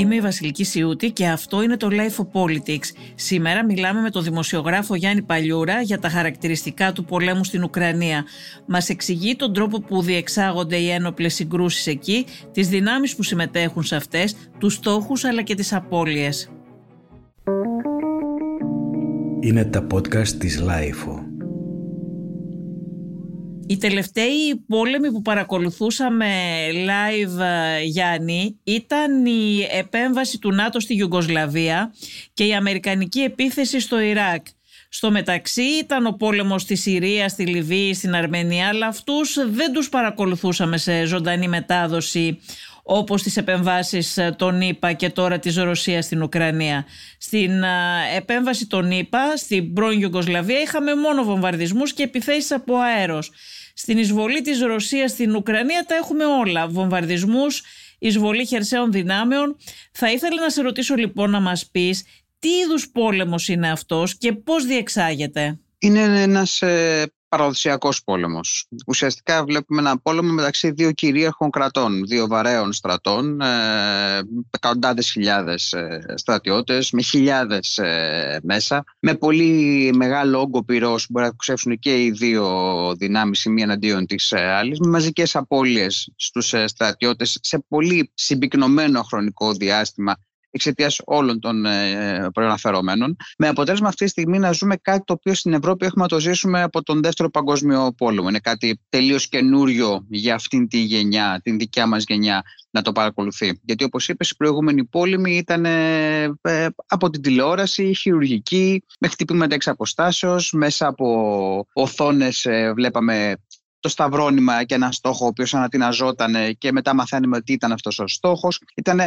Είμαι η Βασιλική Σιούτη και αυτό είναι το Life of Politics. Σήμερα μιλάμε με τον δημοσιογράφο Γιάννη Παλιούρα για τα χαρακτηριστικά του πολέμου στην Ουκρανία. Μας εξηγεί τον τρόπο που διεξάγονται οι ένοπλες συγκρούσεις εκεί, τις δυνάμεις που συμμετέχουν σε αυτές, τους στόχους αλλά και τις απώλειες. Είναι τα podcast της Life. Οι τελευταίοι πόλεμοι που παρακολουθούσαμε live, ε, Γιάννη, ήταν η επέμβαση του ΝΑΤΟ στη Γιουγκοσλαβία και η αμερικανική επίθεση στο Ιράκ. Στο μεταξύ ήταν ο πόλεμος στη Συρία, στη Λιβύη, στην Αρμενία, αλλά αυτούς δεν τους παρακολουθούσαμε σε ζωντανή μετάδοση όπως τις επεμβάσεις ε, των ΗΠΑ και τώρα της Ρωσίας στην Ουκρανία. Στην ε, επέμβαση των ΗΠΑ, στην πρώην Ιουγκοσλαβία, είχαμε μόνο βομβαρδισμούς και επιθέσεις από αέρος. Στην εισβολή της Ρωσίας στην Ουκρανία τα έχουμε όλα. Βομβαρδισμούς, εισβολή χερσαίων δυνάμεων. Θα ήθελα να σε ρωτήσω λοιπόν να μας πεις τι είδους πόλεμος είναι αυτός και πώς διεξάγεται. Είναι ένας ε, παραδοσιακός πόλεμος. Ουσιαστικά βλέπουμε ένα πόλεμο μεταξύ δύο κυρίαρχων κρατών, δύο βαρέων στρατών, ε, εκατοντάδες χιλιάδες ε, στρατιώτες, με χιλιάδες ε, μέσα, με πολύ μεγάλο όγκο πυρός που μπορεί να ξέφουν και οι δύο δυνάμεις η μία εναντίον της ε, άλλης, με μαζικές απώλειες στους ε, στρατιώτες σε πολύ συμπυκνωμένο χρονικό διάστημα εξαιτίας όλων των ε, προαναφερομένων. Με αποτέλεσμα αυτή τη στιγμή να ζούμε κάτι το οποίο στην Ευρώπη έχουμε να το ζήσουμε από τον Δεύτερο Παγκόσμιο Πόλεμο. Είναι κάτι τελείως καινούριο για αυτήν τη γενιά, την δικιά μας γενιά, να το παρακολουθεί. Γιατί όπως είπες, οι προηγούμενοι πόλεμοι ήταν ε, ε, από την τηλεόραση, χειρουργική, με χτυπήματα εξ αποστάσεως, μέσα από οθόνες ε, βλέπαμε το σταυρόνιμα και ένα στόχο ο οποίος ανατιναζόταν και μετά μαθαίνουμε ότι ήταν αυτός ο στόχος. Ήταν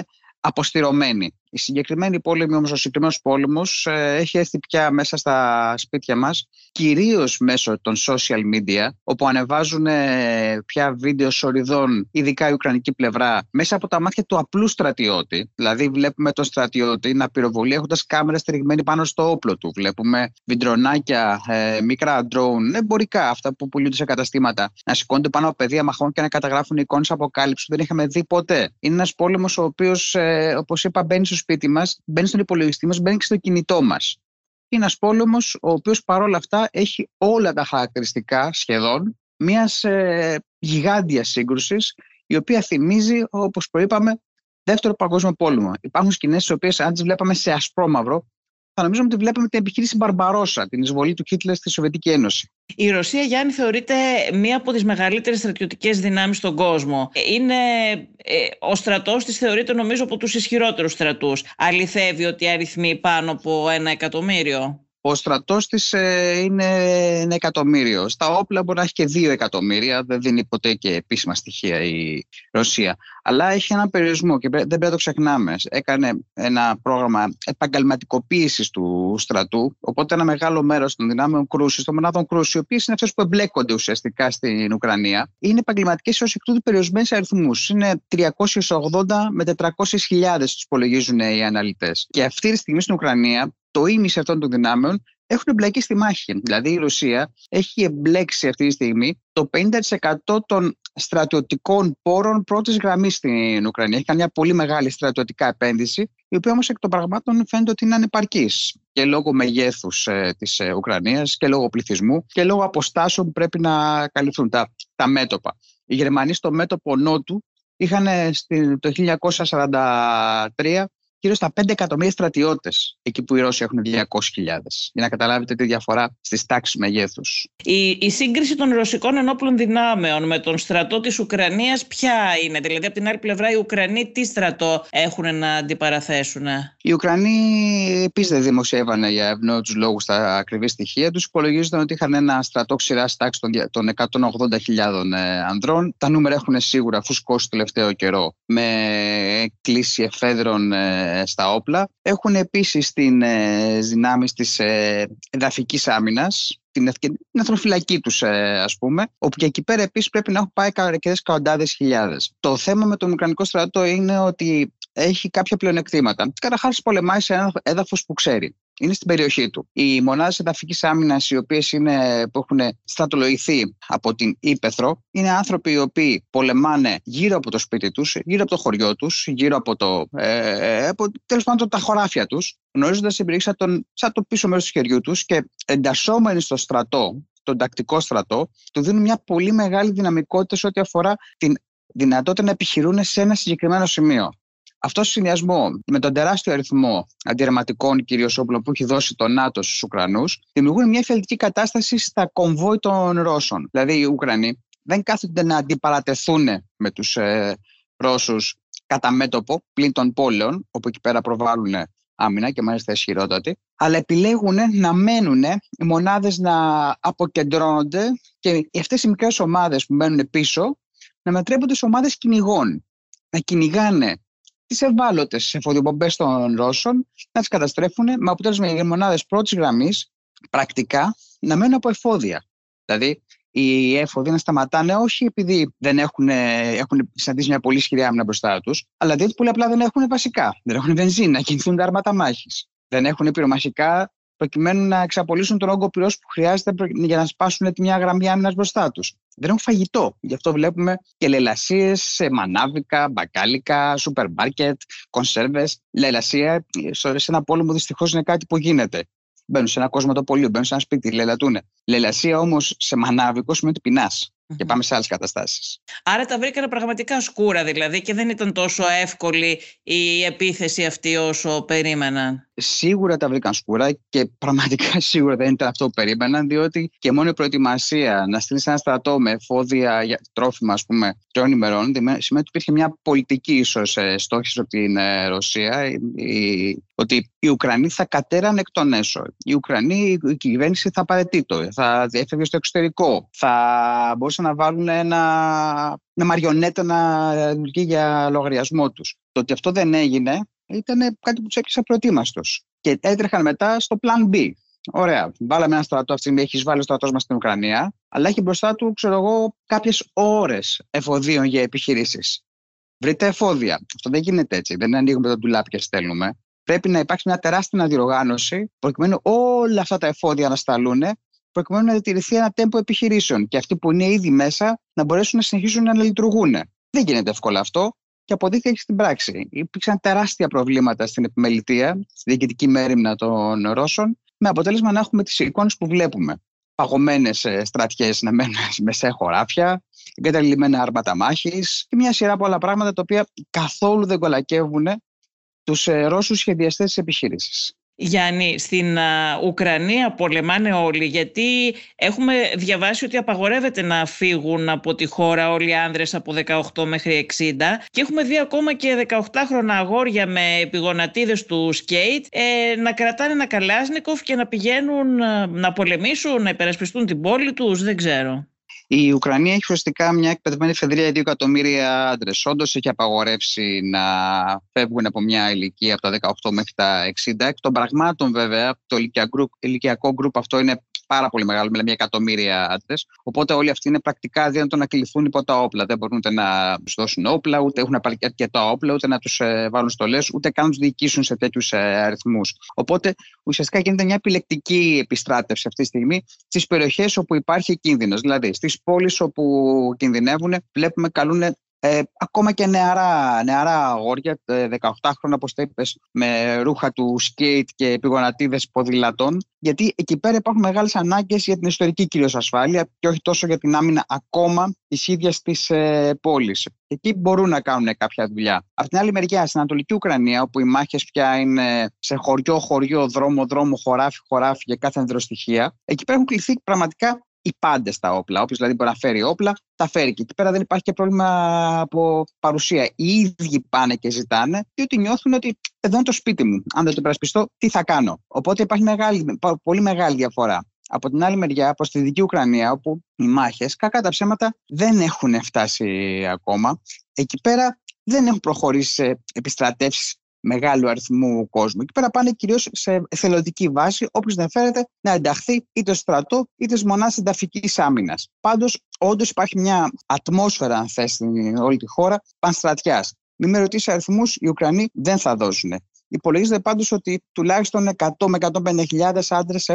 αποστηρωμένη. Η συγκεκριμένη πόλεμη όμως, ο συγκεκριμένος πόλεμος ε, έχει έρθει πια μέσα στα σπίτια μας, κυρίως μέσω των social media, όπου ανεβάζουν ε, πια βίντεο σοριδών, ειδικά η ουκρανική πλευρά, μέσα από τα μάτια του απλού στρατιώτη. Δηλαδή βλέπουμε τον στρατιώτη να πυροβολεί έχοντας κάμερα στηριγμένη πάνω στο όπλο του. Βλέπουμε βιντρονάκια, ε, μικρά drone, εμπορικά, αυτά που πουλούνται σε καταστήματα, να σηκώνονται πάνω από πεδία μαχών και να καταγράφουν εικόνες αποκάλυψης που δεν είχαμε δει ποτέ. Είναι ένας πόλεμος ο οποίος, ε, όπως είπα, μπαίνει στο σπίτι μας, μπαίνει στον υπολογιστή μας, μπαίνει και στο κινητό μας. Είναι ένας πόλεμος ο οποίος παρόλα αυτά έχει όλα τα χαρακτηριστικά σχεδόν μιας ε, γιγάντιας σύγκρουσης η οποία θυμίζει, όπως προείπαμε, δεύτερο παγκόσμιο πόλεμο. Υπάρχουν σκηνές τις οποίες αν τις βλέπαμε σε ασπρόμαυρο θα νομίζουμε ότι βλέπουμε την επιχείρηση Μπαρμπαρόσα, την εισβολή του Χίτλερ στη Σοβιετική Ένωση. Η Ρωσία, Γιάννη, θεωρείται μία από τις μεγαλύτερες στρατιωτικές δυνάμεις στον κόσμο. Είναι, ε, ο στρατός της θεωρείται νομίζω από τους ισχυρότερους στρατούς. Αληθεύει ότι αριθμεί πάνω από ένα εκατομμύριο. Ο στρατός της ε, είναι ένα εκατομμύριο. Στα όπλα μπορεί να έχει και δύο εκατομμύρια. Δεν δίνει ποτέ και επίσημα στοιχεία η Ρωσία. Αλλά έχει έναν περιορισμό και δεν πρέπει να το ξεχνάμε. Έκανε ένα πρόγραμμα επαγγελματικοποίησης του στρατού. Οπότε ένα μεγάλο μέρος των δυνάμεων κρούσης, των μονάδων κρούσης, οι οποίες είναι αυτές που εμπλέκονται ουσιαστικά στην Ουκρανία, είναι επαγγελματικές ω εκ τούτου περιορισμένε αριθμούς. Είναι 380 με 400 χιλιάδες, τους υπολογίζουν οι αναλυτές. Και αυτή τη στιγμή στην Ουκρανία το ίμιση αυτών των δυνάμεων έχουν εμπλακεί στη μάχη. Δηλαδή η Ρωσία έχει εμπλέξει αυτή τη στιγμή το 50% των στρατιωτικών πόρων πρώτης γραμμής στην Ουκρανία. Έχει κάνει μια πολύ μεγάλη στρατιωτικά επένδυση, η οποία όμως εκ των πραγμάτων φαίνεται ότι είναι ανεπαρκής και λόγω μεγέθους ε, της ε, Ουκρανίας και λόγω πληθυσμού και λόγω αποστάσεων που πρέπει να καλυφθούν τα, τα μέτωπα. Οι Γερμανοί στο μέτωπο Νότου είχαν το 1943 γύρω στα 5 εκατομμύρια στρατιώτες, εκεί που οι Ρώσοι έχουν 200.000. Για να καταλάβετε τη διαφορά στις τάξεις μεγέθους. Η, η σύγκριση των ρωσικών ενόπλων δυνάμεων με τον στρατό της Ουκρανίας, ποια είναι, δηλαδή από την άλλη πλευρά, οι Ουκρανοί τι στρατό έχουν να αντιπαραθέσουν; Οι Ουκρανοί επίσης δεν δημοσιεύανε για ευνόητους λόγους τα ακριβή στοιχεία τους. Υπολογίζονταν ότι είχαν ένα στρατό ξηρά τάξη των 180.000 ε, ανδρών. Τα νούμερα έχουν σίγουρα φουσκώσει το τελευταίο καιρό με κλίση εφέδρων ε, στα όπλα. Έχουν επίσης την ε, δυνάμεις της ε, εδαφικής άμυνας, την, την εθνοφυλακή τους ε, ας πούμε, όπου και εκεί πέρα επίσης πρέπει να έχουν πάει αρκετές καοντάδες χιλιάδες. Το θέμα με τον Ουκρανικό στρατό είναι ότι έχει κάποια πλεονεκτήματα. Καταρχάς, πολεμάει σε ένα έδαφος που ξέρει. Είναι στην περιοχή του. Οι μονάδες εδαφικής άμυνας, οι οποίες που έχουν στρατολογηθεί από την Ήπεθρο, είναι άνθρωποι οι οποίοι πολεμάνε γύρω από το σπίτι τους, γύρω από το χωριό τους, γύρω από το. Ε, από, τέλος πάντων τα χωράφια τους, γνωρίζοντας την περιοχή σαν, τον, σαν το πίσω μέρος του χεριού τους και εντασσόμενοι στο στρατό, τον τακτικό στρατό, του δίνουν μια πολύ μεγάλη δυναμικότητα σε ό,τι αφορά την δυνατότητα να επιχειρούν σε ένα συγκεκριμένο σημείο. Αυτό ο συνδυασμό με τον τεράστιο αριθμό αντιρρεματικών κυρίως όπλων που έχει δώσει το ΝΑΤΟ στους Ουκρανούς, δημιουργούν μια εφελτική κατάσταση στα κομβόι των Ρώσων. Δηλαδή, οι Ουκρανοί δεν κάθονται να αντιπαρατεθούν με τους ε, Ρώσους κατά μέτωπο πλην των πόλεων, όπου εκεί πέρα προβάλλουν άμυνα και μάλιστα ισχυρότατη, αλλά επιλέγουν να μένουν οι μονάδες να αποκεντρώνονται και αυτές οι μικρές ομάδες που μένουν πίσω να μετρέπονται σε ομάδες κυνηγών. Να κυνηγάνε τις ευάλωτες εφοδιοπομπέ των Ρώσων, να τις καταστρέφουν με αποτέλεσμα οι μονάδες πρώτης γραμμής πρακτικά να μένουν από εφόδια. Δηλαδή, οι έφοδοι να σταματάνε όχι επειδή δεν έχουν, έχουν συναντήσει μια πολύ ισχυρή άμυνα μπροστά τους, αλλά διότι πολύ απλά δεν έχουν βασικά. Δεν έχουν βενζίνη να κινηθούν τα άρματα μάχης. Δεν έχουν πυρομαχικά προκειμένου να εξαπολύσουν τον όγκο πυρός που χρειάζεται για να σπάσουν τη μια γραμμή άμυνας μπροστά τους. Δεν έχουν φαγητό. Γι' αυτό βλέπουμε και λαιλασίε σε μανάβικα, μπακάλικα, σούπερ μάρκετ, κονσέρβε. Λαιλασία σε ένα πόλεμο δυστυχώς είναι κάτι που γίνεται. Μπαίνουν σε ένα κόσμο το πολύ, μπαίνουν σε ένα σπίτι, λαιλατούν. Λαιλασία όμως σε μανάβικο σημαίνει ότι πεινάς και πάμε σε άλλες καταστάσεις. Άρα τα βρήκανε πραγματικά σκούρα δηλαδή και δεν ήταν τόσο εύκολη η επίθεση αυτή όσο περίμεναν. Σίγουρα τα βρήκαν σκούρα και πραγματικά σίγουρα δεν ήταν αυτό που περίμεναν, διότι και μόνο η προετοιμασία να στείλεις ένα στρατό με εφόδια για τρόφιμα, ας πούμε, τριών ημερών, σημαίνει ότι υπήρχε μια πολιτική ίσως ε, στόχη από την ε, Ρωσία, ότι οι Ουκρανοί θα κατέραν εκ των έσω. Οι Ουκρανοί, η κυβέρνηση θα απαραίτητο, θα έφευγε στο εξωτερικό, θα μπορούσαν να βάλουν ένα, μια μαριονέτα να λειτουργεί για λογαριασμό τους. Το ότι αυτό δεν έγινε ήταν κάτι που τους έπιασε προετοίμαστο. Και έτρεχαν μετά στο plan B. Ωραία. Βάλαμε ένα στρατό αυτή τη στιγμή, έχεις βάλει ο στρατός μας στην Ουκρανία, αλλά έχει μπροστά του, ξέρω εγώ, κάποιες ώρες εφοδίων για επιχειρήσεις. Βρείτε εφόδια. Αυτό δεν γίνεται έτσι. Δεν ανοίγουμε τα ντουλάπια και στέλνουμε. Πρέπει να υπάρξει μια τεράστια διοργάνωση προκειμένου όλα αυτά τα εφόδια να σταλούν προκειμένου να διατηρηθεί ένα τέμπο επιχειρήσεων και αυτοί που είναι ήδη μέσα να μπορέσουν να συνεχίσουν να λειτουργούν. Δεν γίνεται εύκολα αυτό και αποδείχθηκε στην πράξη. Υπήρξαν τεράστια προβλήματα στην επιμελητία, στη διοικητική μέρημνα των Ρώσων, με αποτέλεσμα να έχουμε τις εικόνες που βλέπουμε. Παγωμένες στρατιές να μένουν σε χωράφια, εγκαταλειμμένα άρματα μάχης και μια σειρά από άλλα πράγματα τα οποία καθόλου δεν κολακεύουν τους ε, Ρώσους σχεδιαστές της επιχείρησης. Γιάννη, στην Ουκρανία πολεμάνε όλοι γιατί έχουμε διαβάσει ότι απαγορεύεται να φύγουν από τη χώρα όλοι οι άνδρες από 18 μέχρι 60 και έχουμε δει ακόμα και 18χρονα αγόρια με επιγονατίδες του σκέιτ ε, να κρατάνε ένα καλάσνικοφ και να πηγαίνουν να πολεμήσουν, να υπερασπιστούν την πόλη τους, δεν ξέρω. Η Ουκρανία έχει ουσιαστικά μια εκπαιδευμένη φεδρία 2 εκατομμύρια άντρες. Όντως έχει απαγορεύσει να φεύγουν από μια ηλικία από τα 18 μέχρι τα 60. Εκ των πραγμάτων, βέβαια, το ηλικιακό γκρουπ αυτό είναι πάρα πολύ μεγάλο, μιλάμε για εκατομμύρια άντρες. Οπότε όλοι αυτοί είναι πρακτικά αδύνατο να κληθούν υπό τα όπλα. Δεν μπορούν ούτε να τους δώσουν όπλα, ούτε έχουν αρκετά όπλα, ούτε να τους ε, βάλουν στολές, ούτε καν να τους διοικήσουν σε τέτοιους ε, αριθμούς. Οπότε ουσιαστικά γίνεται μια επιλεκτική επιστράτευση αυτή τη στιγμή στις περιοχές όπου υπάρχει κίνδυνος. Δηλαδή στις πόλεις όπου κινδυνεύουν, βλέπουμε καλούν ε, ακόμα και νεαρά, νεαρά αγόρια, 18 ε, χρόνια όπως το είπες, με ρούχα του σκέιτ και επιγονατίδες ποδηλατών, γιατί εκεί πέρα υπάρχουν μεγάλες ανάγκες για την ιστορική κυρίως ασφάλεια και όχι τόσο για την άμυνα ακόμα της ίδιας της ε, πόλης. Εκεί μπορούν να κάνουν κάποια δουλειά. Από την άλλη μεριά, στην Ανατολική Ουκρανία, όπου οι μάχες πια είναι σε χωριό, χωριό, δρόμο, δρόμο, χωράφι, χωράφι για κάθε ανδροστοιχεία, εκεί πέρα έχουν κληθεί πραγματικά οι πάντες τα όπλα. Όποιος δηλαδή μπορεί να φέρει όπλα, τα φέρει. Και εκεί πέρα δεν υπάρχει και πρόβλημα από παρουσία. Οι ίδιοι πάνε και ζητάνε, διότι νιώθουν ότι εδώ είναι το σπίτι μου. Αν δεν το υπερασπιστώ, τι θα κάνω; Οπότε υπάρχει μεγάλη, πολύ μεγάλη διαφορά. Από την άλλη μεριά, προς τη δική Ουκρανία, όπου οι μάχες, κακά τα ψέματα, δεν έχουν φτάσει ακόμα. Εκεί πέρα δεν έχουν προχωρήσει σε επιστρατεύσεις μεγάλου αριθμού κόσμου. Εκεί πέρα πάνε κυρίως σε εθελοντική βάση, όποιο δεν φέρεται να ενταχθεί είτε στο στρατό είτε στι μονάδε ενταφικής άμυνας. Πάντως, όντως υπάρχει μια ατμόσφαιρα, αν θες, στην όλη τη χώρα, πανστρατιάς. Μην με ρωτήσεις αριθμούς, οι Ουκρανοί δεν θα δώσουν. Υπολογίζεται πάντως ότι τουλάχιστον 100 με 150.000 άντρες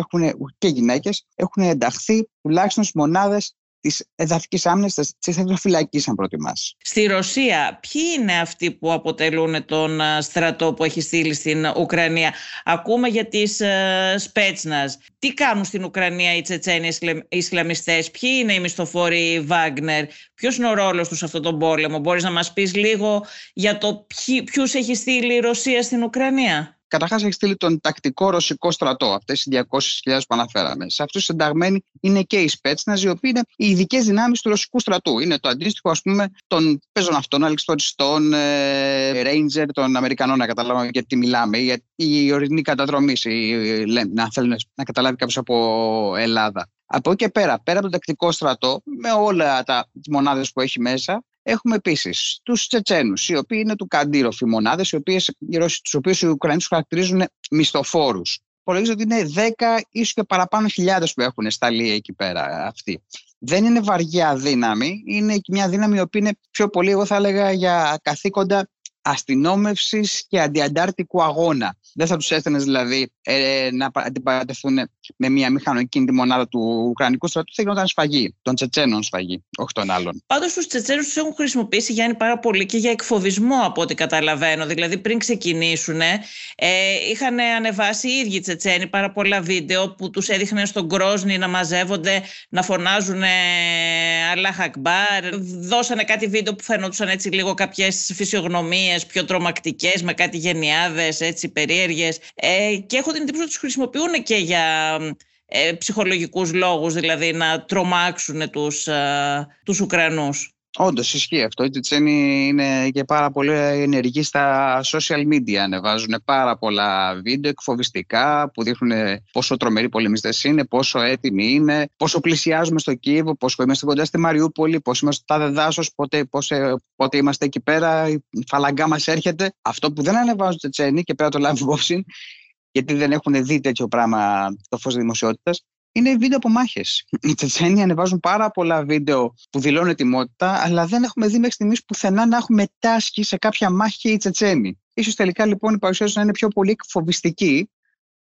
και γυναίκες έχουν ενταχθεί τουλάχιστον στις μονάδες της εδαφικής άμυνα της εθνοφυλακή, αν προτιμάς. Στη Ρωσία, ποιοι είναι αυτοί που αποτελούν τον στρατό που έχει στείλει στην Ουκρανία; Ακούμε για τις Σπέτσνας. Τι κάνουν στην Ουκρανία οι Τσετσένοι Ισλαμιστές, ποιοι είναι οι μισθοφόροι Βάγνερ, ποιος είναι ο ρόλος τους σε αυτόν τον πόλεμο; Μπορείς να μας πεις λίγο για το ποιους έχει στείλει η Ρωσία στην Ουκρανία; Καταρχάς, έχεις στείλει τον τακτικό ρωσικό στρατό, αυτές οι 200.000 που αναφέραμε. Σε αυτούς ενταγμένοι είναι και οι Σπέτσνα, οι οποίοι είναι οι ειδικές δυνάμεις του ρωσικού στρατού. Είναι το αντίστοιχο, ας πούμε, των παίζων αυτών, αλεξιπτωριστών, ε, Ranger των Αμερικανών, να καταλάβουμε γιατί μιλάμε, για η ορεινή καταδρομή, να θέλουν να καταλάβει κάποιος από Ελλάδα. Από εκεί και πέρα, πέρα από τον τακτικό στρατό, με όλα τα μονάδες που έχει μέσα, Έχουμε επίσης τους Τσετσένους, οι οποίοι είναι του Καντήροφ, οι μονάδες, του οποίους οι Ουκρανοί τους χαρακτηρίζουν μισθοφόρους. Υπολογίζεται ότι είναι 10 ίσως και παραπάνω χιλιάδες που έχουν σταλεί εκεί πέρα αυτοί. Δεν είναι βαριά δύναμη, είναι μια δύναμη η οποία είναι πιο πολύ, εγώ θα έλεγα, για καθήκοντα αστυνόμευσης και αντιαντάρτικου αγώνα. Δεν θα τους έστελνε δηλαδή ε, να αντιπαρατεθούν με μια μηχανοκίνητη μονάδα του Ουκρανικού στρατού. Θα γινόταν σφαγή, των Τσετσένων σφαγή, όχι των άλλων. Πάντως τους Τσετσένους τους έχουν χρησιμοποιήσει Γιάννη πάρα πολύ και για εκφοβισμό, από ό,τι καταλαβαίνω. Δηλαδή πριν ξεκινήσουν, ε, είχαν ανεβάσει οι ίδιοι Τσετσένοι πάρα πολλά βίντεο που τους έδειχναν στον Κρόσνη να μαζεύονται, να φωνάζουν Αλάχ Ακμπάρ. Δώσανε κάτι βίντεο που φαινόντουσαν έτσι λίγο κάποιες φυσιογνωμίες πιο τρομακτικές, με κάτι γενιάδες, έτσι περίεργες ε, και έχω την εντύπωση ότι τους χρησιμοποιούν και για ε, ψυχολογικούς λόγους, δηλαδή να τρομάξουν τους, ε, τους Ουκρανούς. Όντως ισχύει αυτό. Οι Τσετσένοι είναι και πάρα πολύ ενεργοί στα social media. Ανεβάζουν πάρα πολλά βίντεο εκφοβιστικά που δείχνουν πόσο τρομεροί πολεμιστές είναι, πόσο έτοιμοι είναι, πόσο πλησιάζουμε στο Κίεβο, πόσο είμαστε κοντά στη Μαριούπολη, πόσο είμαστε στο τάδε δάσο, πότε, πότε είμαστε εκεί πέρα, η φαλαγκά μας έρχεται. Αυτό που δεν ανεβάζουν οι Τσετσένοι και πέρα το λάβει υπόψη, γιατί δεν έχουν δει τέτοιο πράγμα το φως δημοσιότητας, είναι βίντεο από μάχες. Οι Τσετσένοι ανεβάζουν πάρα πολλά βίντεο που δηλώνουν ετοιμότητα, αλλά δεν έχουμε δει μέχρι στιγμής πουθενά να έχουμε τάσχει σε κάποια μάχη και οι Τσετσένοι. σω τελικά λοιπόν η παρουσία του να είναι πιο πολύ εκφοβιστική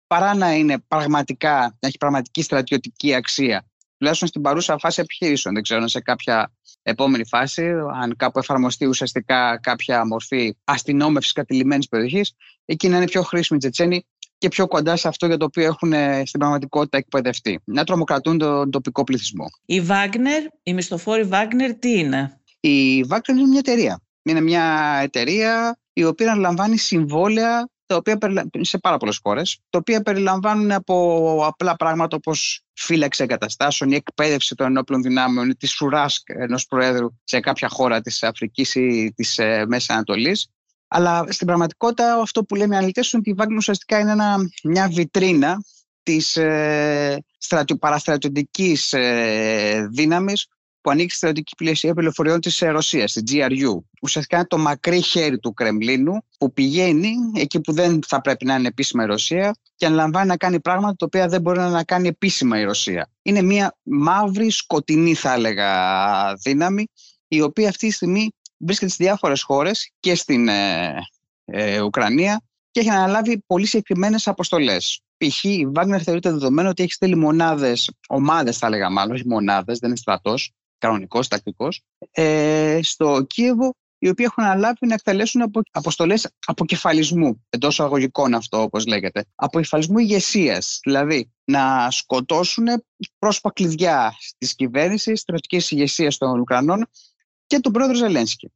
παρά να είναι πραγματικά, να έχει πραγματική στρατιωτική αξία. Τουλάχιστον στην παρούσα φάση επιχειρήσεων. Δεν ξέρω σε κάποια επόμενη φάση, αν κάπου εφαρμοστεί ουσιαστικά κάποια μορφή αστυνόμευσης κατηλημένης περιοχής, εκεί να είναι πιο χρήσιμη οι Τσετσένοι και πιο κοντά σε αυτό για το οποίο έχουν ε, στην πραγματικότητα εκπαιδευτεί. Να τρομοκρατούν τον τοπικό πληθυσμό. Η Wagner, η μισθοφόρη Wagner, τι είναι; Η Wagner είναι μια εταιρεία. Είναι μια εταιρεία η οποία λαμβάνει συμβόλαια τα οποία σε πάρα πολλές χώρες, τα οποία περιλαμβάνουν από απλά πράγματα όπως φύλαξη εγκαταστάσεων, η εκπαίδευση των ενόπλων δυνάμεων, της φρουρά ενός Προέδρου σε κάποια χώρα της Αφρικής ή της ε, Μέσης Ανατολής, αλλά στην πραγματικότητα αυτό που λέμε οι αναλυτές είναι ότι η Wagner ουσιαστικά είναι ένα, μια βιτρίνα της ε, παραστρατιωτικής ε, δύναμης που ανοίξει στη στρατιωτική πλαισία πληροφοριών της ε, Ρωσίας, της GRU. Ουσιαστικά είναι το μακρύ χέρι του Κρεμλίνου που πηγαίνει εκεί που δεν θα πρέπει να είναι επίσημα η Ρωσία και αναλαμβάνει να κάνει πράγματα τα οποία δεν μπορεί να κάνει επίσημα η Ρωσία. Είναι μια μαύρη, σκοτεινή θα έλεγα δύναμη η οποία αυτή τη στιγμή βρίσκεται στις διάφορες χώρες και στην ε, ε, Ουκρανία και έχει αναλάβει πολύ συγκεκριμένες αποστολές. Π.χ. η Βάγνερ θεωρείται δεδομένο ότι έχει στείλει μονάδες, ομάδες θα έλεγα μάλλον, όχι μονάδες, δεν είναι στρατός, κανονικός, τακτικός, ε, στο Κίεβο, οι οποίοι έχουν αναλάβει να εκτελέσουν απο, αποστολές αποκεφαλισμού, εντός αγωγικών αυτό όπως λέγεται, αποκεφαλισμού ηγεσίας. Δηλαδή να σκοτώσουν πρόσωπα κλειδιά της κυβέρνησης, στρατιωτικής ηγεσίας των Ουκρανών και τον πρόεδρο Ζελένσκι.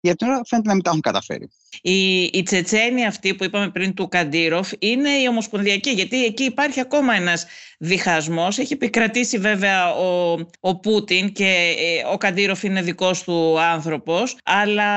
Για την ώρα φαίνεται να μην τα έχουν καταφέρει. Η, η Τσετσένη αυτή που είπαμε πριν του Καντήροφ είναι η Ομοσπονδιακή, γιατί εκεί υπάρχει ακόμα ένας διχασμός. Έχει επικρατήσει βέβαια ο, ο Πούτιν και ε, ο Καντήροφ είναι δικός του άνθρωπος, αλλά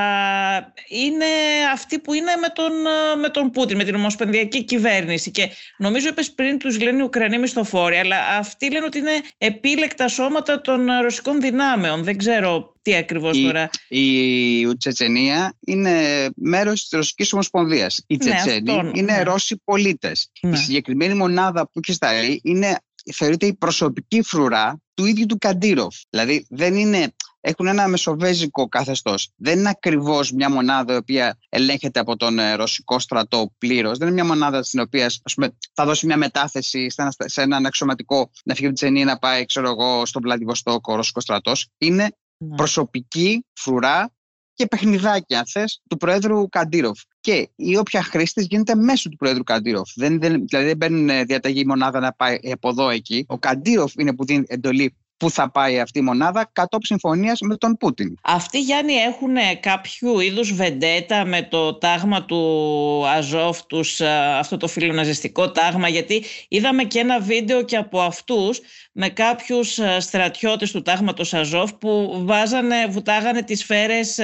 είναι αυτοί που είναι με τον, με τον Πούτιν, με την Ομοσπονδιακή κυβέρνηση. Και νομίζω είπες πριν τους λένε οι Ουκρανοί μισθοφόροι, αλλά αυτοί λένε ότι είναι επίλεκτα σώματα των ρωσικών δυνάμεων. Δεν ξέρω τι ακριβώς η, τώρα. Η Τσετσενία είναι μέρος της Ρωσικής Ομοσπονδίας. Οι ναι, Τσετσένοι είναι ναι. Ρώσοι πολίτες. Η ναι. συγκεκριμένη μονάδα που έχει σταθεί είναι θεωρείται η προσωπική φρουρά του ίδιου του Καντήροφ. Δηλαδή δεν είναι έχουν ένα μεσοβέζικο καθεστώς. Δεν είναι ακριβώς μια μονάδα η οποία ελέγχεται από τον ε, ρωσικό στρατό πλήρως. Δεν είναι μια μονάδα στην οποία πούμε, θα δώσει μια μετάθεση σε έναν αξιωματικό να φύγει από τη Τσενή να πάει, ξέρω εγώ, στον Βλαδιβοστόκο ο ρωσικός στρατός. Είναι ναι. προσωπική φρουρά και παιχνιδάκι, αν θες, του Προέδρου Καντήροφ. Και η όποια χρήση γίνεται μέσω του Προέδρου Καντήροφ. Δεν, δεν, δηλαδή δεν παίρνουν διαταγή μονάδα να πάει από εδώ εκεί. Ο Καντήροφ είναι που δίνει εντολή πού θα πάει αυτή η μονάδα κατόπιν συμφωνίας με τον Πούτιν. Αυτοί Γιάννη έχουν κάποιο είδους βεντέτα με το τάγμα του Αζόφ, τους, αυτό το φιλοναζιστικό τάγμα, γιατί είδαμε και ένα βίντεο και από αυτούς με κάποιους στρατιώτες του τάγματος Αζόφ που βάζανε, βουτάγανε τις σφαίρες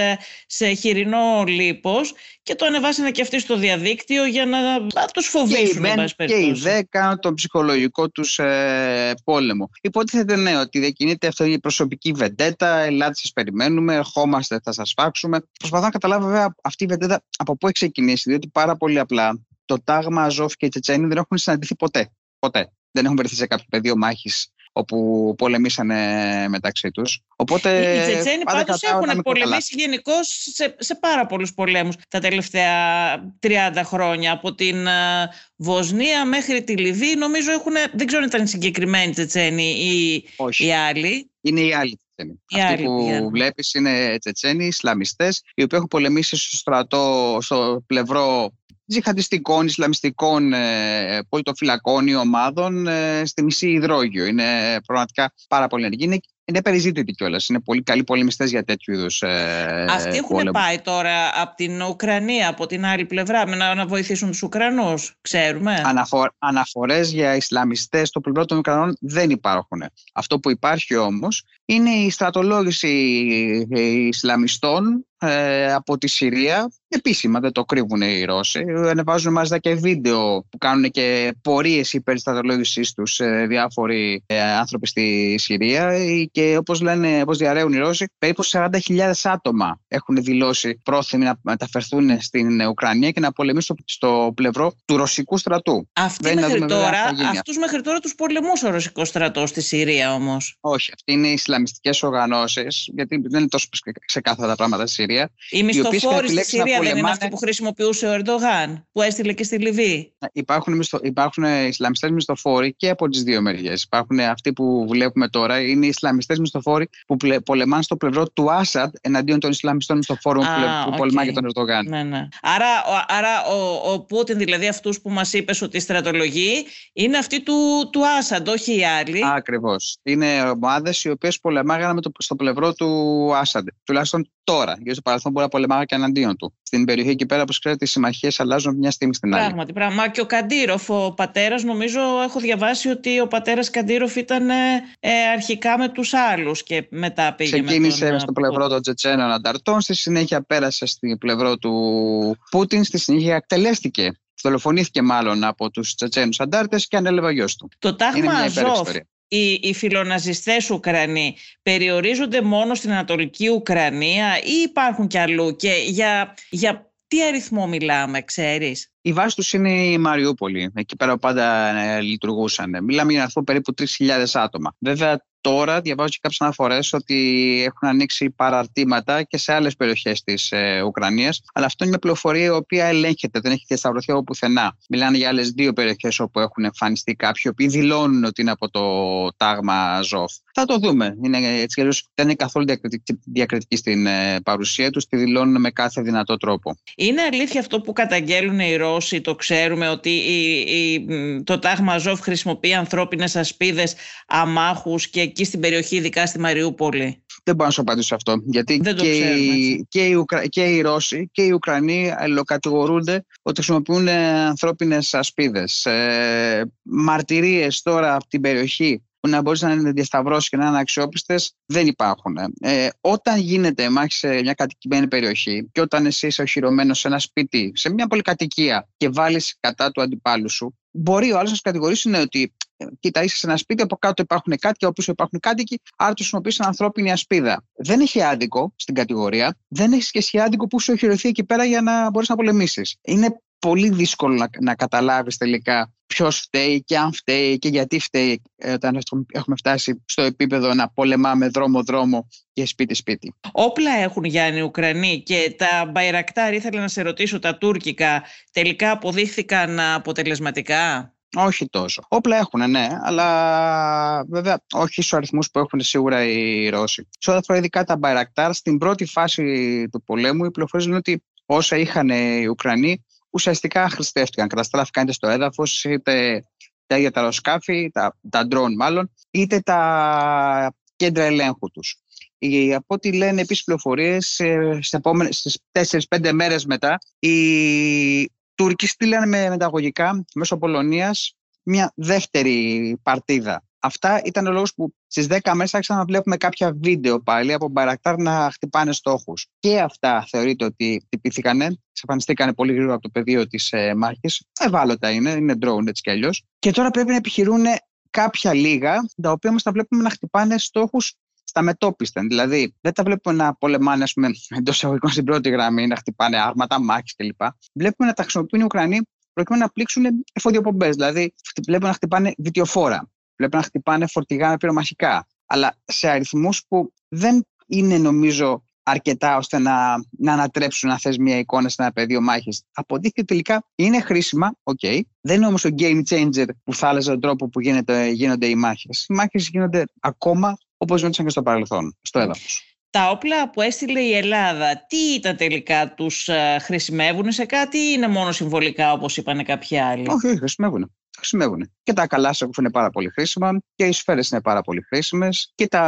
σε χοιρινό λίπος και το ανεβάσανε και αυτοί στο διαδίκτυο για να, να τους φοβήσουν. Και οι, και οι ΔΕ κάνουν τον ψυχολογικό τους ε, πόλεμο. Υποτίθεται ναι ότι διακινείται αυτή η προσωπική βεντέτα, ελάτε σας περιμένουμε, ερχόμαστε, θα σας φάξουμε. Προσπαθώ να καταλάβω βέβαια αυτή η βεντέτα από πού έχει ξεκινήσει, διότι πάρα πολύ απλά το τάγμα Αζόφ και η Τσετσένη δεν έχουν συναντηθεί ποτέ. Ποτέ. Δεν έχουν βρεθεί σε κάποιο πεδίο μάχης όπου πολεμήσανε μεταξύ τους. Οπότε, οι Τσετσένοι πάντως έχουν πολεμήσει γενικώ σε, σε πάρα πολλούς πολέμους τα τελευταία 30 χρόνια. Από την uh, Βοσνία μέχρι τη Λιβύη νομίζω έχουν, δεν ξέρω αν ήταν συγκεκριμένοι Τσετσένοι ή οι άλλοι. Είναι οι άλλοι Τσετσένοι. Οι Αυτοί που yeah. βλέπεις είναι Τσετσένοι, Ισλαμιστές, οι οποίοι έχουν πολεμήσει στο στρατό, στο πλευρό τζιχαντιστικών, Ισλαμιστικών ε, πολιτοφυλακών ή ομάδων ε, στη μισή υδρόγειο. Είναι πραγματικά πάρα πολύ ενεργοί. Είναι, είναι περιζήτητοι κιόλας. Είναι πολύ καλοί πολεμιστές για τέτοιου είδους. Ε, Αυτοί έχουν πάει τώρα από την Ουκρανία, από την άλλη πλευρά, με να, να βοηθήσουν τους Ουκρανούς, ξέρουμε. Αναφο, Αναφορές για Ισλαμιστές στο πλευρό των Ουκρανών δεν υπάρχουν. Αυτό που υπάρχει όμως είναι η στρατολόγηση ε, Ισλαμιστών ε, από τη Συρία. Επίσημα δεν το κρύβουν οι Ρώσοι. Ανεβάζουν μάλιστα και βίντεο που κάνουν και πορείες υπέρ τη στρατολόγησή τους ε, διάφοροι ε, άνθρωποι στη Συρία. Και όπως λένε, όπως διαρρέουν οι Ρώσοι, περίπου 40.000 άτομα έχουν δηλώσει πρόθυμοι να μεταφερθούν στην Ουκρανία και να πολεμήσουν στο πλευρό του ρωσικού στρατού. Αυτοί μέχρι τώρα, αυτούς μέχρι τώρα τους πολεμούσε ο ρωσικός στρατός στη Συρία όμως. Όχι, αυτοί είναι Ισλαμιστικές οργανώσεις, γιατί δεν είναι τόσο ξεκάθαρα τα πράγματα στη Συρία. Οι μισθοφόροι στη Συρία δεν είναι αυτοί που χρησιμοποιούσε ο Ερντογάν, που έστειλε και στη Λιβύη. Υπάρχουν, μισθο, υπάρχουν Ισλαμιστές μισθοφόροι και από τις δύο μεριές. Υπάρχουν αυτοί που βλέπουμε τώρα, είναι οι Ισλαμιστές μισθοφόροι που πολεμάνε στο πλευρό του Άσαντ εναντίον των Ισλαμιστών μισθοφόρων ah, που, okay. πολεμάνε για τον Ερντογάν. Ναι, ναι. Άρα, άρα ο, ο Πούτιν, δηλαδή αυτούς που μας είπες ότι στρατολογεί, είναι αυτοί του, του Άσαντ, όχι οι άλλοι. Ακριβώς. Είναι ομάδες οι οποίες πολεμάγανε στο πλευρό του Άσαντ. Τουλάχιστον τώρα. Γιατί στο παρελθόν μπορεί να πολεμάγα και εναντίον του. Στην περιοχή εκεί πέρα, όπως ξέρετε, οι συμμαχίες αλλάζουν μια στιγμή στην άλλη. Πράγματι, πράγμα. Και ο Καντήροφ, ο πατέρας, νομίζω έχω διαβάσει ότι ο πατέρας Καντήροφ ήταν ε, αρχικά με τους άλλους και μετά πήγε Ξεκίνησε με τον, στο πλευρό των Τσετσένων ανταρτών, στη συνέχεια πέρασε στην πλευρό του Πούτιν, στη συνέχεια εκτελέστηκε δολοφονήθηκε μάλλον από τους Τσετσένους αντάρτες και ανέλαβε ο γιος του. Το τάγμα Αζόφ οι, οι φιλοναζιστές Ουκρανοί περιορίζονται μόνο στην Ανατολική Ουκρανία ή υπάρχουν κι αλλού; Και για, για τι αριθμό μιλάμε, ξέρεις; Η βάση τους είναι η Μαριούπολη, εκεί πέρα πάντα ε, λειτουργούσαν. Μιλάμε για αριθμό περίπου 3.000 άτομα. Βέβαια τώρα διαβάζω και κάποιες αναφορές ότι έχουν ανοίξει παραρτήματα και σε άλλες περιοχές της ε, Ουκρανίας. Αλλά αυτό είναι μια πληροφορία η οποία ελέγχεται, δεν έχει διασταυρωθεί από πουθενά. Μιλάνε για άλλες δύο περιοχές όπου έχουν εμφανιστεί κάποιοι, οποίοι δηλώνουν ότι είναι από το τάγμα Ζώφ. Θα το δούμε. Είναι, έτσι, δεν είναι καθόλου διακριτική, διακριτική στην ε, παρουσία τους, τη δηλώνουν με κάθε δυνατό τρόπο. Είναι αλήθεια αυτό που καταγγέλουν οι Ρώσοι, το ξέρουμε, ότι η, η, το τάγμα Ζώφ χρησιμοποιεί ανθρώπινες ασπίδες αμάχους και εκεί στην περιοχή, ειδικά στη Μαριούπολη. Δεν μπορώ να σου απαντήσω αυτό. Γιατί και, οι, και, οι Ουκρα... και οι Ρώσοι και οι Ουκρανοί αλληλοκατηγορούνται ότι χρησιμοποιούν ανθρώπινες ασπίδες. Ε, Μαρτυρίες τώρα από την περιοχή που να μπορείς να είναι διασταυρώσεις και να είναι αξιόπιστες, δεν υπάρχουν. Ε, όταν γίνεται μάχη σε μια κατοικημένη περιοχή και όταν εσύ είσαι οχυρωμένος σε ένα σπίτι, σε μια πολυκατοικία και βάλεις κατά του αντιπάλου σου, μπορεί ο άλλος να σου κατηγορήσει ότι κοίτα, είσαι σε ένα σπίτι, από κάτω υπάρχουν κάτοικοι, από πίσω υπάρχουν κάτοικοι, άρα τους χρησιμοποιείς ανθρώπινη ασπίδα. Δεν έχει άδικο στην κατηγορία, δεν έχει και εσύ άδικο που σου έχει ρωθεί εκεί πέρα για να μπορείς να πολεμήσεις. Είναι πολύ δύσκολο να, να καταλάβεις τελικά ποιος φταίει και αν φταίει και γιατί φταίει ε, όταν έχουμε φτάσει στο επίπεδο να πολεμάμε δρόμο-δρόμο και σπίτι-σπίτι. Όπλα έχουν Γιάννη Ουκρανοί και τα Μπαϊρακτάρ, ήθελα να σε ρωτήσω, τα τουρκικά τελικά αποδείχθηκαν αποτελεσματικά; Όχι τόσο. Όπλα έχουν, ναι, αλλά βέβαια όχι στους αριθμούς που έχουν σίγουρα οι Ρώσοι. Σε ό,τι αφορά ειδικά τα Μπαϊρακτάρ, στην πρώτη φάση του πολέμου, οι πληροφορίες λένε ότι όσα είχαν οι Ουκρανοί ουσιαστικά χρηστεύτηκαν, καταστράφηκαν είτε στο έδαφος, είτε τα ίδια τα αεροσκάφη, τα, τα drone μάλλον, είτε τα κέντρα ελέγχου τους. Από ό,τι λένε επίσης πληροφορίες, ε, στις 4-5 μέρες μετά, οι Τούρκοι στείλαν με μεταγωγικά μέσω Πολωνίας μια δεύτερη παρτίδα. Αυτά ήταν ο λόγος που στις 10 μέρε άρχισαν να βλέπουμε κάποια βίντεο πάλι από Μπαρακτάρ να χτυπάνε στόχους. Και αυτά θεωρείται ότι χτυπήθηκαν. Εξαφανιστήκαν πολύ γρήγορα από το πεδίο της ε, μάχης. Ευάλωτα είναι, είναι drone έτσι κι αλλιώς. Και τώρα πρέπει να επιχειρούν κάποια λίγα, τα οποία όμως τα βλέπουμε να χτυπάνε στόχους στα μετόπισθεν. Δηλαδή, δεν τα βλέπουμε να πολεμάνε εντός εισαγωγικών στην πρώτη γραμμή, να χτυπάνε άρματα, μάχη κλπ. Βλέπουμε να τα χρησιμοποιούν οι Ουκρανοί προκειμένου να πλήξουν εφοδιοπομπές. Δηλαδή, βλέπουμε να χτυπάνε βυτιοφόρα, βλέπουμε να χτυπάνε φορτηγά με πυρομαχικά. Αλλά σε αριθμούς που δεν είναι νομίζω αρκετά ώστε να, να ανατρέψουν αν θες μια εικόνα σε ένα πεδίο μάχης. Αποδείχθηκε τελικά είναι χρήσιμα, OK. Okay. Δεν είναι όμως ο game changer που θα άλλαζε τον τρόπο που γίνεται, γίνονται οι μάχες. Οι μάχες γίνονται ακόμα όπως γινόντουσαν και στο παρελθόν, στο έδαφος. Τα όπλα που έστειλε η Ελλάδα, τι ήταν τελικά, τους ε, χρησιμεύουν σε κάτι ή είναι μόνο συμβολικά όπως είπαν κάποιοι άλλοι; Όχι, όχι χρησιμεύουν χρησιμεύουν. Και τα καλά είναι πάρα πολύ χρήσιμα και οι σφαίρες είναι πάρα πολύ χρήσιμες και τα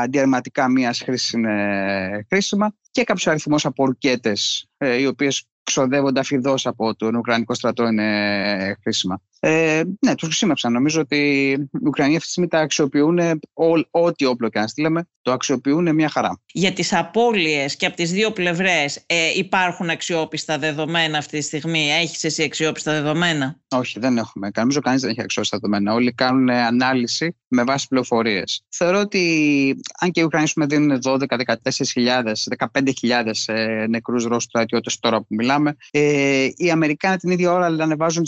αντιαρματικά μίας χρήση είναι χρήσιμα και κάποιος αριθμός από ρουκέτες, ε, οι οποίες ξοδεύονται αφιδώς από τον Ουκρανικό στρατό είναι χρήσιμα. Ε, ναι, τους χρησιμεύσαν. Νομίζω ότι οι Ουκρανοί αυτή τη στιγμή τα αξιοποιούν ό,τι όπλο και αν στείλαμε, το αξιοποιούν μια χαρά. Για τις απώλειες και από τις δύο πλευρές ε, υπάρχουν αξιόπιστα δεδομένα αυτή τη στιγμή; Έχεις εσύ αξιόπιστα δεδομένα; Όχι, δεν έχουμε. Νομίζω κανείς δεν έχει αξιόπιστα δεδομένα. Όλοι κάνουν ανάλυση με βάση πληροφορίες. Θεωρώ ότι αν και οι Ουκρανοί δίνουν 12, 14.000, 15.000 νεκρούς Ρώσους στρατιώτες τώρα που μιλάμε, ε, οι Αμερικάνοι την ίδια ώρα ανεβάζουν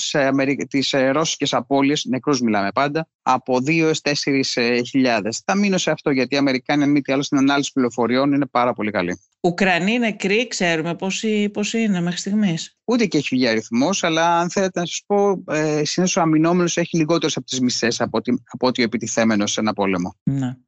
τις ε, ρώσικε απώλειε, νεκρούς μιλάμε πάντα, από 2 έως 4 χιλιάδες. Θα μείνω σε αυτό γιατί οι Αμερικάνοι, αν μη τι άλλο, στην ανάλυση πληροφοριών είναι πάρα πολύ καλή. Ουκρανοί νεκροί, ξέρουμε πόσοι, είναι μέχρι στιγμής. Ούτε και έχει βγει αριθμός, αλλά αν θέλετε να σας πω, ε, συνήθως ο αμυνόμενος έχει λιγότερε από τις μισές από, από ότι ο επιτιθέμενος σε ένα πόλεμο. Να.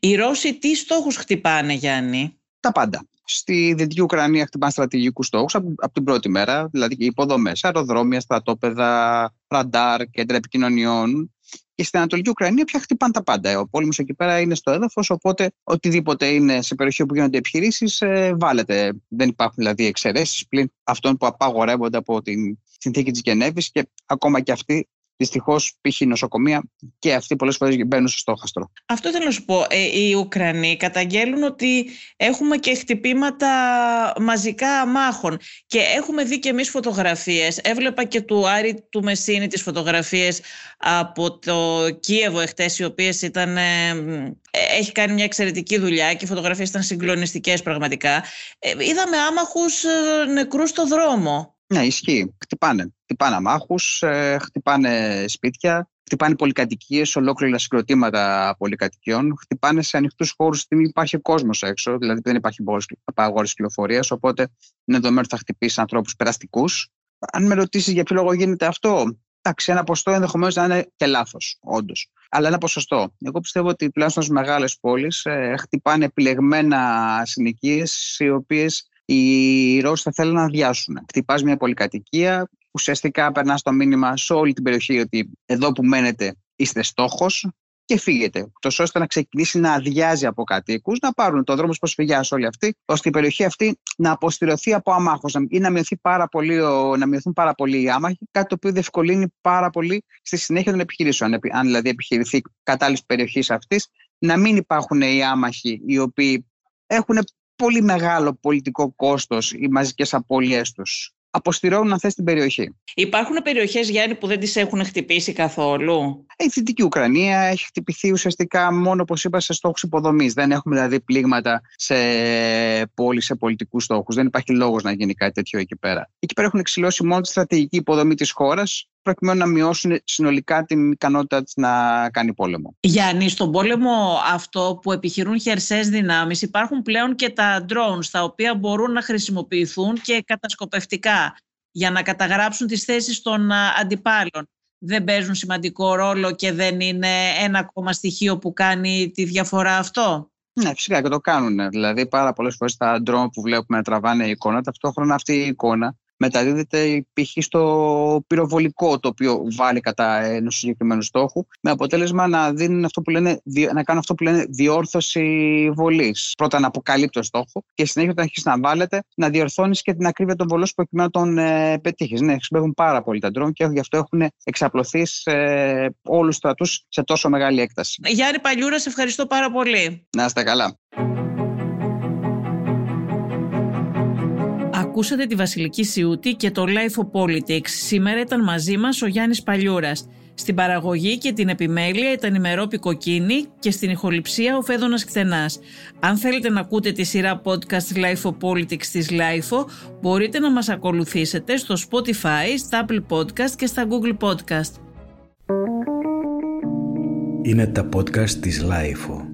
Οι Ρώσοι τι στόχους χτυπάνε, Γιάννη; Τα πάντα. Στη Δυτική Ουκρανία χτυπάνε στρατηγικούς στόχους από, από την πρώτη μέρα, δηλαδή υποδομές, αεροδρόμια, στρατόπεδα, ραντάρ, κέντρα επικοινωνιών. Και στην Ανατολική Ουκρανία πια χτυπάνε τα πάντα. Ο πόλεμος εκεί πέρα είναι στο έδαφος, οπότε οτιδήποτε είναι σε περιοχή που γίνονται επιχειρήσεις ε, βάλετε. Δεν υπάρχουν δηλαδή εξαιρέσεις πλην αυτών που απαγορεύονται από την συνθήκη της Γενέβης και ακόμα και αυτοί Δυστυχώς, π.χ. νοσοκομεία και αυτοί πολλές φορές μπαίνουν στο στόχαστρο. Αυτό ήθελα να σου πω. Ε, οι Ουκρανοί καταγγέλνουν ότι έχουμε και χτυπήματα μαζικά μάχων. Και έχουμε δει και εμείς φωτογραφίες. Έβλεπα και του Άρη του Μεσίνη τις φωτογραφίες από το Κίεβο εχθές, οι οποίες ήταν. Ε, έχει κάνει μια εξαιρετική δουλειά και οι φωτογραφίες ήταν συγκλονιστικές πραγματικά. Ε, είδαμε άμαχους νεκρούς στο δρόμο. Ναι, ισχύει. Χτυπάνε. Χτυπάνε αμάχους, ε, χτυπάνε σπίτια, χτυπάνε πολυκατοικίες, ολόκληρα συγκροτήματα πολυκατοικιών. Χτυπάνε σε ανοιχτούς χώρους, στιγμή υπάρχει κόσμος έξω, δηλαδή δεν υπάρχει απαγόρευση κυκλοφορίας. Οπότε είναι δεδομένο ότι θα χτυπήσει ανθρώπους περαστικούς. Αν με ρωτήσεις για ποιο λόγο γίνεται αυτό, εντάξει, ένα ποστό ενδεχομένως να είναι και λάθος, όντως. Αλλά ένα ποσοστό. Εγώ πιστεύω ότι τουλάχιστον στις μεγάλες πόλεις ε, χτυπάνε επιλεγμένα συνοικίες, οι οποίες οι Ρώσοι θα θέλουν να αδειάσουν. Χτυπάς μια πολυκατοικία, ουσιαστικά περνάς το μήνυμα σε όλη την περιοχή ότι εδώ που μένετε είστε στόχος και φύγετε. Τόσο ώστε να ξεκινήσει να αδειάζει από κατοίκους, να πάρουν το δρόμο προσφυγιάς όλοι αυτοί, ώστε η περιοχή αυτή να αποστηρωθεί από αμάχου ή να, μειωθεί πάρα πολύ, να μειωθούν πάρα πολύ οι άμαχοι, κάτι το οποίο διευκολύνει πάρα πολύ στη συνέχεια των επιχειρήσεων. Αν δηλαδή επιχειρηθεί κατάλληλη περιοχής αυτής, να μην υπάρχουν οι άμαχοι οι οποίοι έχουν πολύ μεγάλο πολιτικό κόστος οι μαζικές απώλειές τους. αποστηρώνουν αν θες την περιοχή. Υπάρχουν περιοχές, Γιάννη, που δεν τις έχουν χτυπήσει καθόλου; Η Δυτική Ουκρανία έχει χτυπηθεί ουσιαστικά μόνο, όπως είπα, σε στόχους υποδομής. Δεν έχουμε δηλαδή πλήγματα σε πόλεις, σε πολιτικούς στόχους. Δεν υπάρχει λόγος να γίνει κάτι τέτοιο εκεί πέρα. Εκεί πέρα έχουν εξηλώσει μόνο τη στρατηγική υποδομή της χώρας προκειμένου να μειώσουν συνολικά την ικανότητα της να κάνει πόλεμο. Γιάννη, στον πόλεμο αυτό που επιχειρούν χερσαίες δυνάμεις υπάρχουν πλέον και τα drones τα οποία μπορούν να χρησιμοποιηθούν και κατασκοπευτικά για να καταγράψουν τις θέσεις των αντιπάλων. Δεν παίζουν σημαντικό ρόλο και δεν είναι ένα ακόμα στοιχείο που κάνει τη διαφορά αυτό; Ναι, φυσικά και το κάνουν. Δηλαδή, πάρα πολλές φορές τα drone που βλέπουμε να τραβάνε εικόνα, ταυτόχρονα αυτή η εικόνα μεταδίδεται π.χ. στο πυροβολικό το οποίο βάλει κατά ενός συγκεκριμένου στόχου, με αποτέλεσμα να, δίνουν αυτό που λένε, να κάνουν αυτό που λένε διόρθωση βολής. Πρώτα να αποκαλύπτει το στόχο και συνέχεια όταν αρχίσει να βάλετε να διορθώνεις και την ακρίβεια των βολών προκειμένου να τον ε, πετύχεις. Ναι, χρησιμοποιούν πάρα πολύ τα ντρόν και γι' αυτό έχουν εξαπλωθεί σε όλους τους στρατούς σε τόσο μεγάλη έκταση. Γιάννη Παλιούρα, σε ευχαριστώ πάρα πολύ. Να είστε καλά. Ακούσατε τη Βασιλική Σιούτη και το Life of Politics. Σήμερα ήταν μαζί μας ο Γιάννης Παλιούρας. Στην παραγωγή και την επιμέλεια ήταν η Μερόπη Κοκκίνη και στην ηχοληψία ο Φέδωνας Κτενάς. Αν θέλετε να ακούτε τη σειρά podcast Life of Politics της Life μπορείτε να μας ακολουθήσετε στο Spotify, στα Apple Podcast και στα Google Podcast. Είναι τα podcast της Life